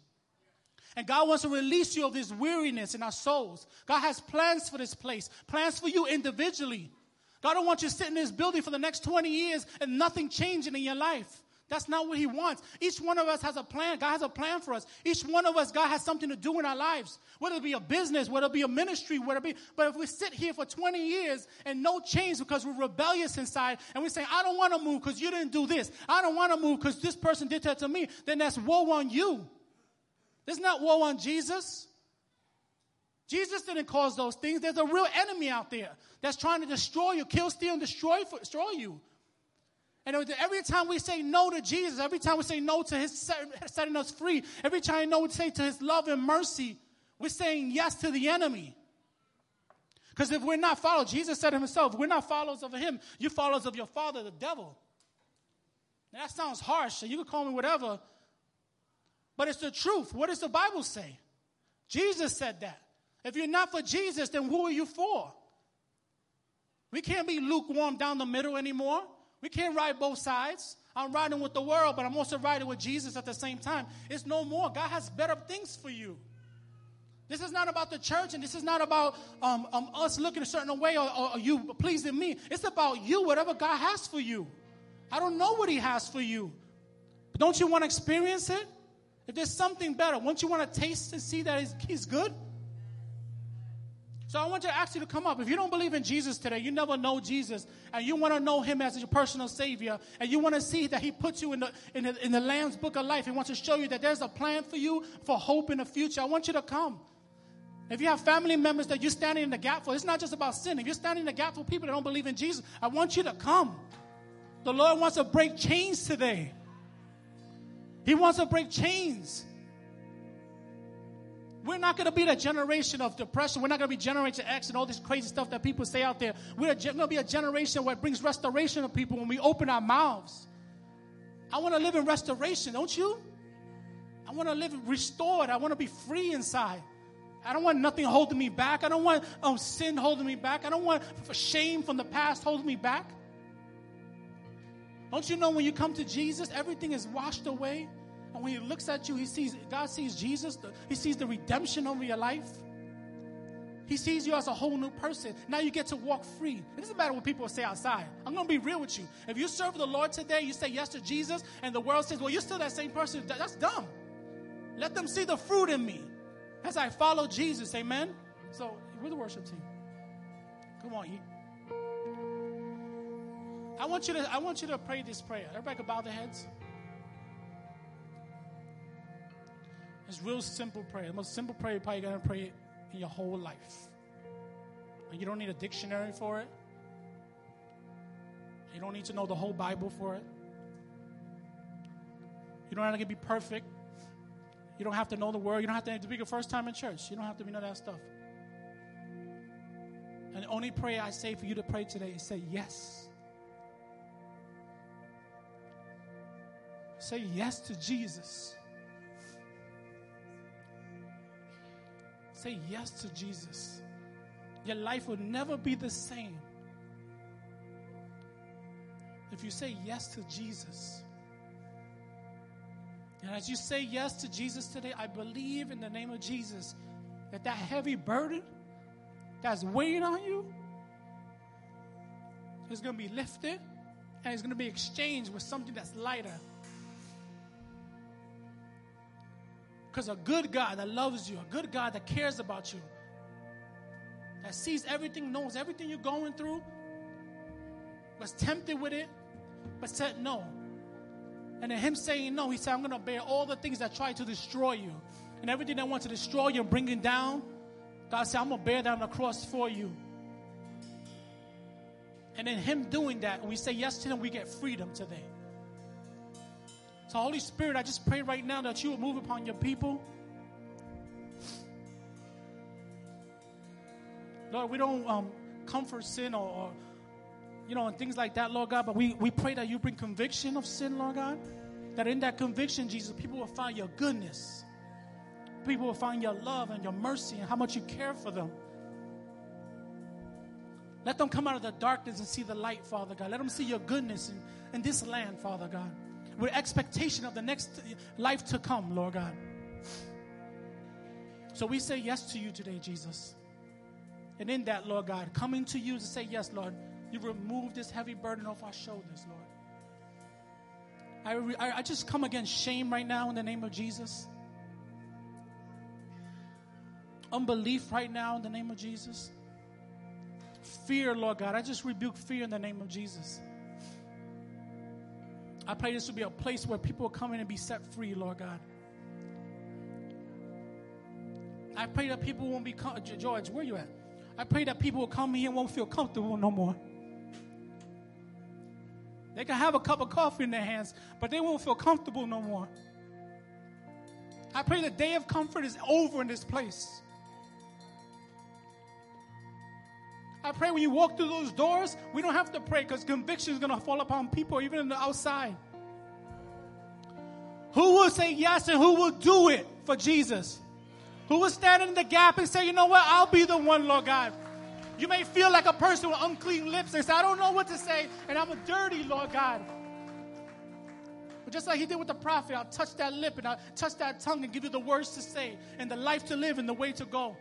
And God wants to release you of this weariness in our souls. God has plans for this place, plans for you individually. God don't want you sitting in this building for the next 20 years and nothing changing in your life. That's not what he wants. Each one of us has a plan. God has a plan for us. Each one of us, God has something to do in our lives. Whether it be a business, whether it be a ministry, whether it be, but if we sit here for 20 years and no change because we're rebellious inside and we say, I don't want to move because you didn't do this. I don't want to move because this person did that to me, then that's woe on you. There's not woe on Jesus. Jesus didn't cause those things. There's a real enemy out there that's trying to destroy you, kill, steal, and destroy, destroy you. And every time we say no to Jesus, every time we say no to His setting us free, every time we say to His love and mercy, we're saying yes to the enemy. Because if we're not followers, Jesus said himself, we're not followers of Him, you're followers of your father, the devil. Now, that sounds harsh, so you can call me whatever, but it's the truth. What does the Bible say? Jesus said that. If you're not for Jesus, then who are you for? We can't be lukewarm down the middle anymore. We can't ride both sides. I'm riding with the world, but I'm also riding with Jesus at the same time. It's no more. God has better things for you. This is not about the church, and this is not about um, um, us looking a certain way or, or, or you pleasing me. It's about you, whatever God has for you. I don't know what He has for you. But don't you want to experience it? If there's something better, won't you want to taste and see that he's, good? So I want you to ask you to come up. If you don't believe in Jesus today, you never know Jesus, and you want to know Him as your personal Savior, and you want to see that He puts you in the, in the, in the Lamb's Book of Life, He wants to show you that there's a plan for you for hope in the future. I want you to come. If you have family members that you're standing in the gap for, it's not just about sin. If you're standing in the gap for people that don't believe in Jesus, I want you to come. The Lord wants to break chains today. He wants to break chains. We're not going to be the generation of depression. We're not going to be Generation X and all this crazy stuff that people say out there. We're going to be a generation where brings restoration to people when we open our mouths. I want to live in restoration, don't you? I want to live restored. I want to be free inside. I don't want nothing holding me back. I don't want um, sin holding me back. I don't want shame from the past holding me back. Don't you know when you come to Jesus, everything is washed away? And when he looks at you, he sees God sees Jesus, he sees the redemption over your life. He sees you as a whole new person. Now you get to walk free. It doesn't matter what people say outside. I'm going to be real with you. If you serve the Lord today, you say yes to Jesus, and the world says, well, you're still that same person, that's dumb. Let them see the fruit in me as I follow Jesus. Amen? So, we're the worship team. Come on. I want you to, I want you to pray this prayer. Everybody can bow their heads. It's real simple prayer. The most simple prayer you're probably to pray in your whole life. And you don't need a dictionary for it. You don't need to know the whole Bible for it. You don't have to be perfect. You don't have to know the word. You don't have to, to be your first time in church. You don't have to be none of that stuff. And the only prayer I say for you to pray today is say yes. Say yes to Jesus. Say yes to Jesus. Your life will never be the same if you say yes to Jesus. And as you say yes to Jesus today, I believe in the name of Jesus that that heavy burden that's weighing on you is going to be lifted and it's going to be exchanged with something that's lighter. Because a good God that loves you, a good God that cares about you, that sees everything, knows everything you're going through, was tempted with it, but said no. And then him saying no, he said, I'm going to bear all the things that try to destroy you. And everything that wants to destroy you and bring you down, God said, I'm going to bear that on the cross for you. And then him doing that, we say yes to him, we get freedom today. So, Holy Spirit, I just pray right now that you will move upon your people. Lord, we don't um, comfort sin or, or, you know, and things like that, Lord God, but we, we pray that you bring conviction of sin, Lord God. That in that conviction, Jesus, people will find your goodness. People will find your love and your mercy and how much you care for them. Let them come out of the darkness and see the light, Father God. Let them see your goodness in, in this land, Father God with expectation of the next life to come, Lord God. So we say yes to you today, Jesus. And in that, Lord God, coming to you to say yes, Lord, you remove this heavy burden off our shoulders, Lord. I, I, I just come against shame right now in the name of Jesus. Unbelief right now in the name of Jesus. Fear, Lord God. I just rebuke fear in the name of Jesus. I pray this will be a place where people will come in and be set free, Lord God. I pray that people won't be, George, where you at? I pray that people will come here and won't feel comfortable no more. They can have a cup of coffee in their hands, but they won't feel comfortable no more. I pray the day of comfort is over in this place. I pray when you walk through those doors, we don't have to pray because conviction is going to fall upon people, even in the outside. Who will say yes and who will do it for Jesus? Who will stand in the gap and say, you know what, I'll be the one, Lord God. You may feel like a person with unclean lips and say, I don't know what to say, and I'm a dirty, Lord God. But just like he did with the prophet, I'll touch that lip and I'll touch that tongue and give you the words to say and the life to live and the way to go.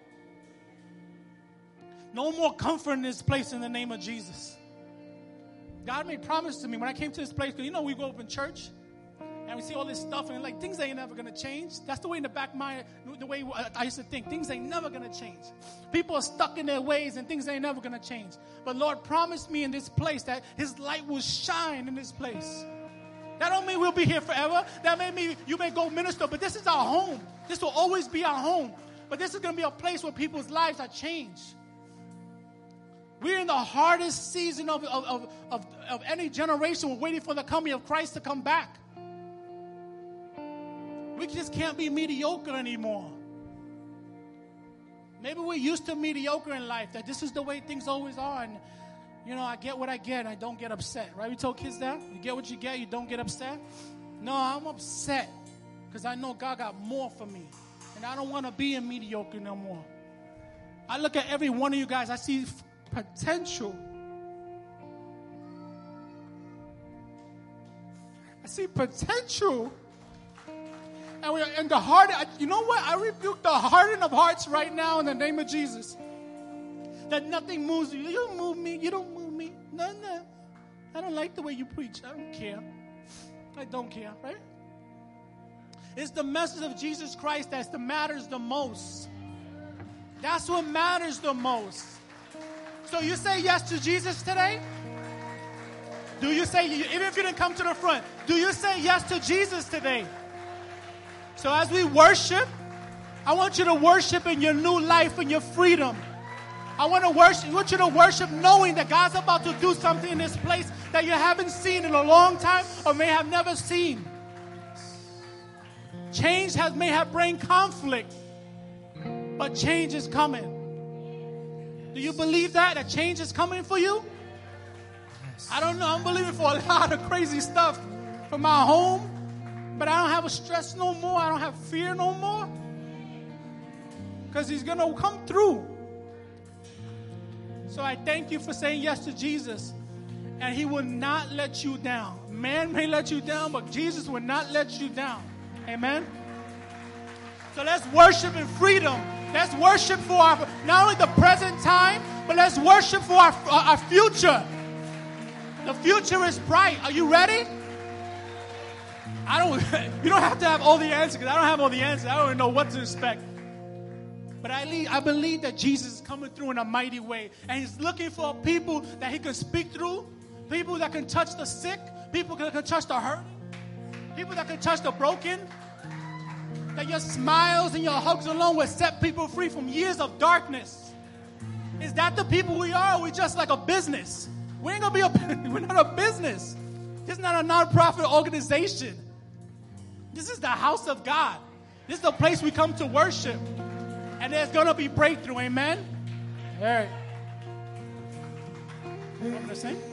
No more comfort in this place in the name of Jesus. God made promise to me when I came to this place, because you know we go up in church and we see all this stuff and like things ain't never gonna change. That's the way in the back my the way I used to think. Things ain't never gonna change. People are stuck in their ways and things ain't never gonna change. But Lord promised me in this place that His light will shine in this place. That don't mean we'll be here forever. That may mean you may go minister, but this is our home. This will always be our home. But this is gonna be a place where people's lives are changed. We're in the hardest season of, of, of, of, of any generation. We're waiting for the coming of Christ to come back. We just can't be mediocre anymore. Maybe we're used to mediocre in life, that this is the way things always are. And, you know, I get what I get, I don't get upset. Right? We told kids that? You get what you get, you don't get upset? No, I'm upset because I know God got more for me. And I don't want to be in mediocre no more. I look at every one of you guys, I see potential. I see potential. And, we are, in the heart, you know what? I rebuke the hardening of hearts right now in the name of Jesus. That nothing moves you. You don't move me. You don't move me. No, no. I don't like the way you preach. I don't care. I don't care, right? It's the message of Jesus Christ that's the matters the most. That's what matters the most. So you say yes to Jesus today? Do you say, even if you didn't come to the front, do you say yes to Jesus today? So as we worship, I want you to worship in your new life and your freedom. I want to worship, I want you to worship knowing that God's about to do something in this place that you haven't seen in a long time or may have never seen. Change has may have brain conflict, but change is coming. Do you believe that? That change is coming for you? Yes. I don't know. I'm believing for a lot of crazy stuff for my home, but I don't have a stress no more. I don't have fear no more. Because He's going to come through. So I thank you for saying yes to Jesus. And He will not let you down. Man may let you down, but Jesus will not let you down. Amen. So let's worship in freedom. Let's worship for our, not only the present time, but let's worship for our, our future. The future is bright. Are you ready? I don't, you don't have to have all the answers because I don't have all the answers. I don't even know what to expect. But I, leave, I believe that Jesus is coming through in a mighty way. And he's looking for people that he can speak through, people that can touch the sick, people that can touch the hurt, people that can touch the broken, that your smiles and your hugs alone will set people free from years of darkness. Is that the people we are? Or we just like a business? We ain't gonna be a we're not a business. This is not a nonprofit organization. This is the house of God. This is the place we come to worship. And there's gonna be breakthrough, amen? All right. Me to sing?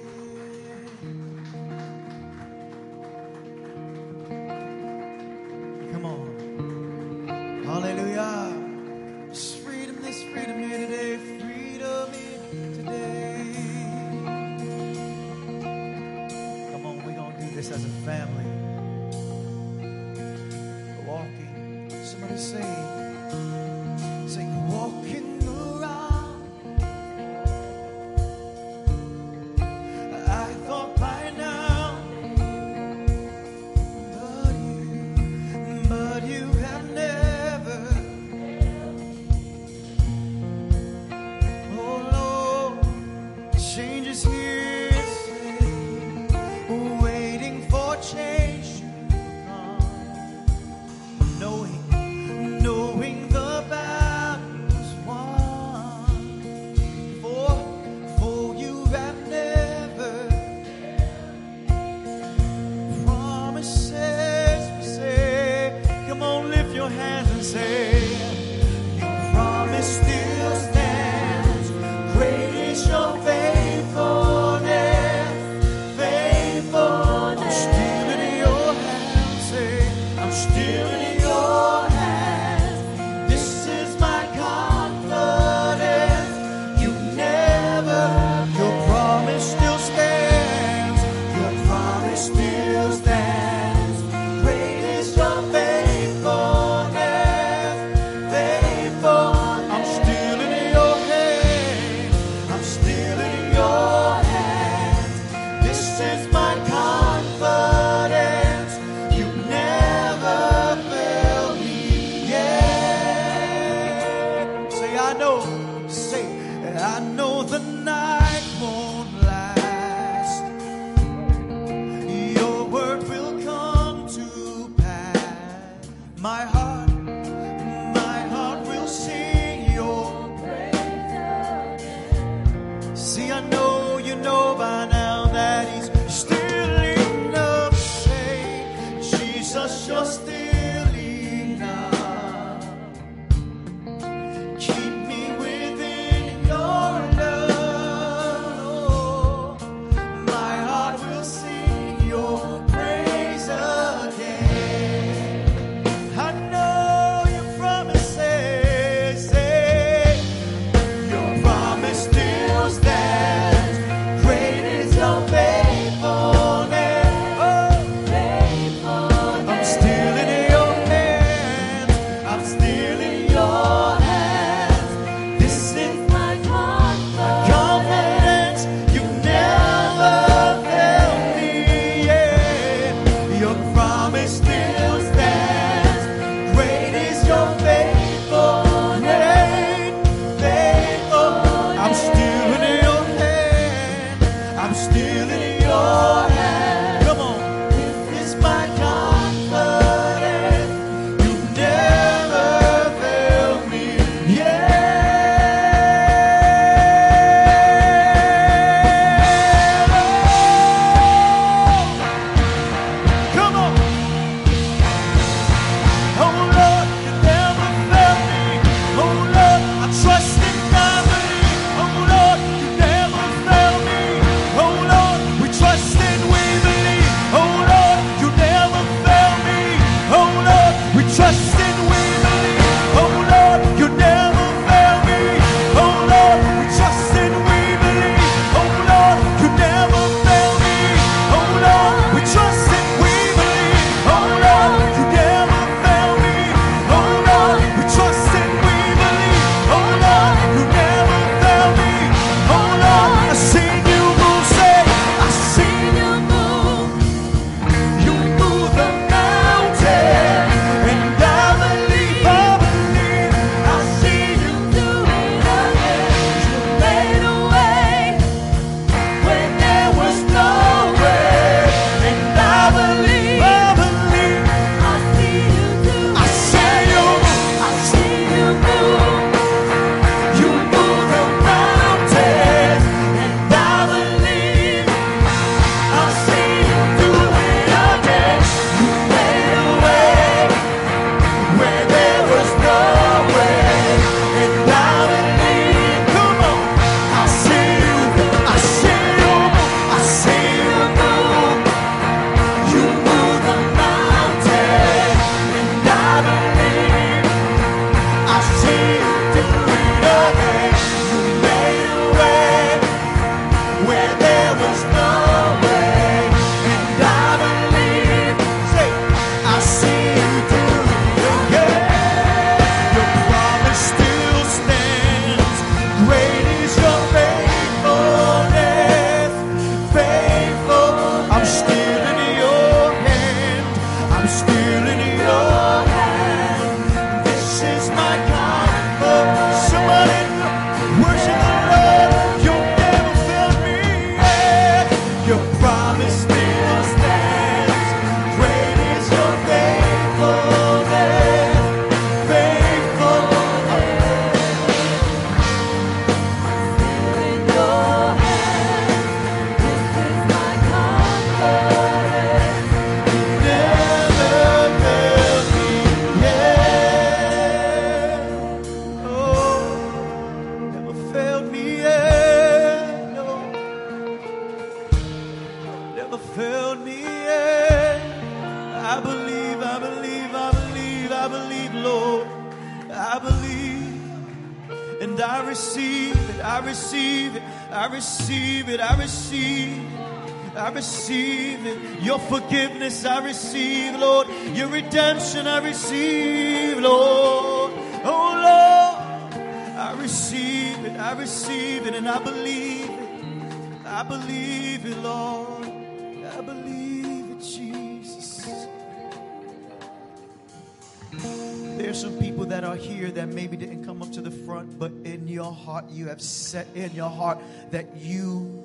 There's some people that are here that maybe didn't come up to the front, but in your heart, you have set in your heart that you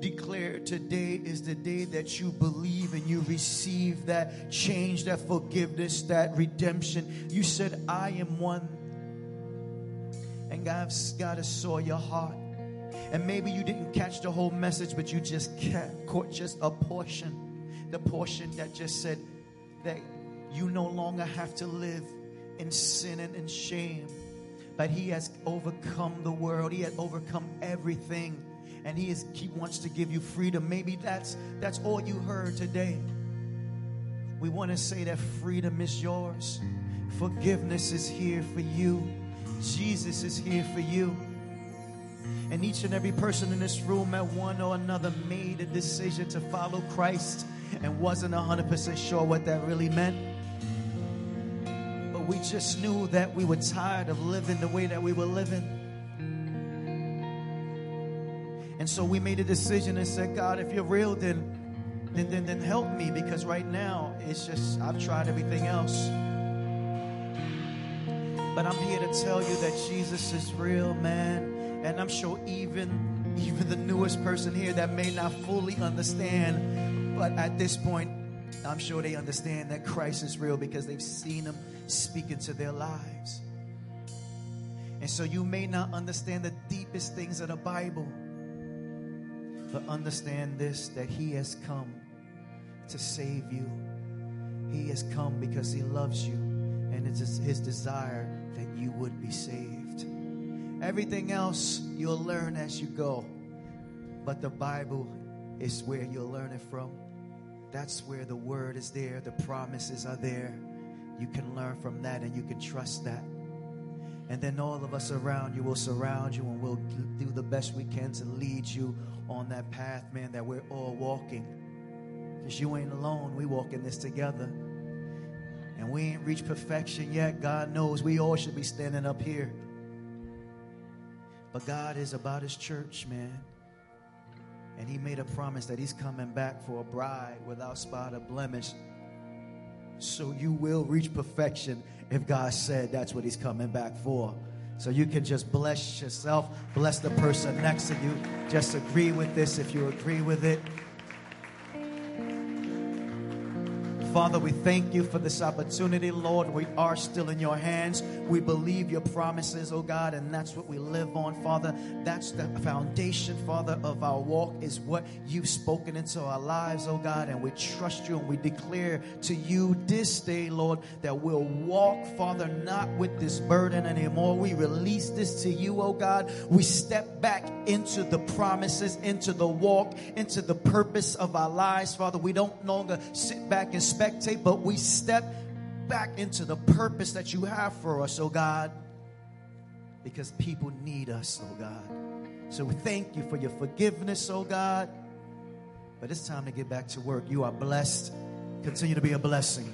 declare today is the day that you believe and you receive that change, that forgiveness, that redemption. You said, I am one. And God, God has saw your heart. And maybe you didn't catch the whole message, but you just ca- caught just a portion. The portion that just said that you no longer have to live in sin and in shame. But he has overcome the world. He has overcome everything. And he is he wants to give you freedom. Maybe that's that's all you heard today. We want to say that freedom is yours. Forgiveness is here for you. Jesus is here for you. And each and every person in this room at one or another made a decision to follow Christ and wasn't 100% sure what that really meant. We just knew that we were tired of living the way that we were living. And so we made a decision and said, God, if you're real, then then then, then help me because right now it's just I've tried everything else. But I'm here to tell you that Jesus is real, man. And I'm sure even even the newest person here that may not fully understand, but at this point, I'm sure they understand that Christ is real because they've seen him speak into their lives. And so you may not understand the deepest things of the Bible, but understand this that He has come to save you. He has come because He loves you, and it is His desire that you would be saved. Everything else you'll learn as you go, but the Bible is where you'll learn it from. That's where the Word is there, the promises are there. You can learn from that and you can trust that. And then all of us around you will surround you and we'll do the best we can to lead you on that path, man, that we're all walking. Because you ain't alone. We walking this together. And we ain't reached perfection yet. God knows we all should be standing up here. But God is about his church, man. And he made a promise that he's coming back for a bride without spot or blemish. So you will reach perfection if God said that's what he's coming back for. So you can just bless yourself, bless the person next to you. Just agree with this if you agree with it. Father, we thank you for this opportunity, Lord. We are still in your hands. We believe your promises, oh God, and that's what we live on, Father. That's the foundation, Father, of our walk, is what you've spoken into our lives, oh God, and we trust you and we declare to you this day, Lord, that we'll walk, Father, not with this burden anymore. We release this to you, oh God. We step back into the promises, into the walk, into the purpose of our lives, Father. We don't longer sit back and spectate, but we step back into the purpose that you have for us, oh God, because people need us, oh God. So we thank you for your forgiveness, oh God. But it's time to get back to work. You are blessed. Continue to be a blessing.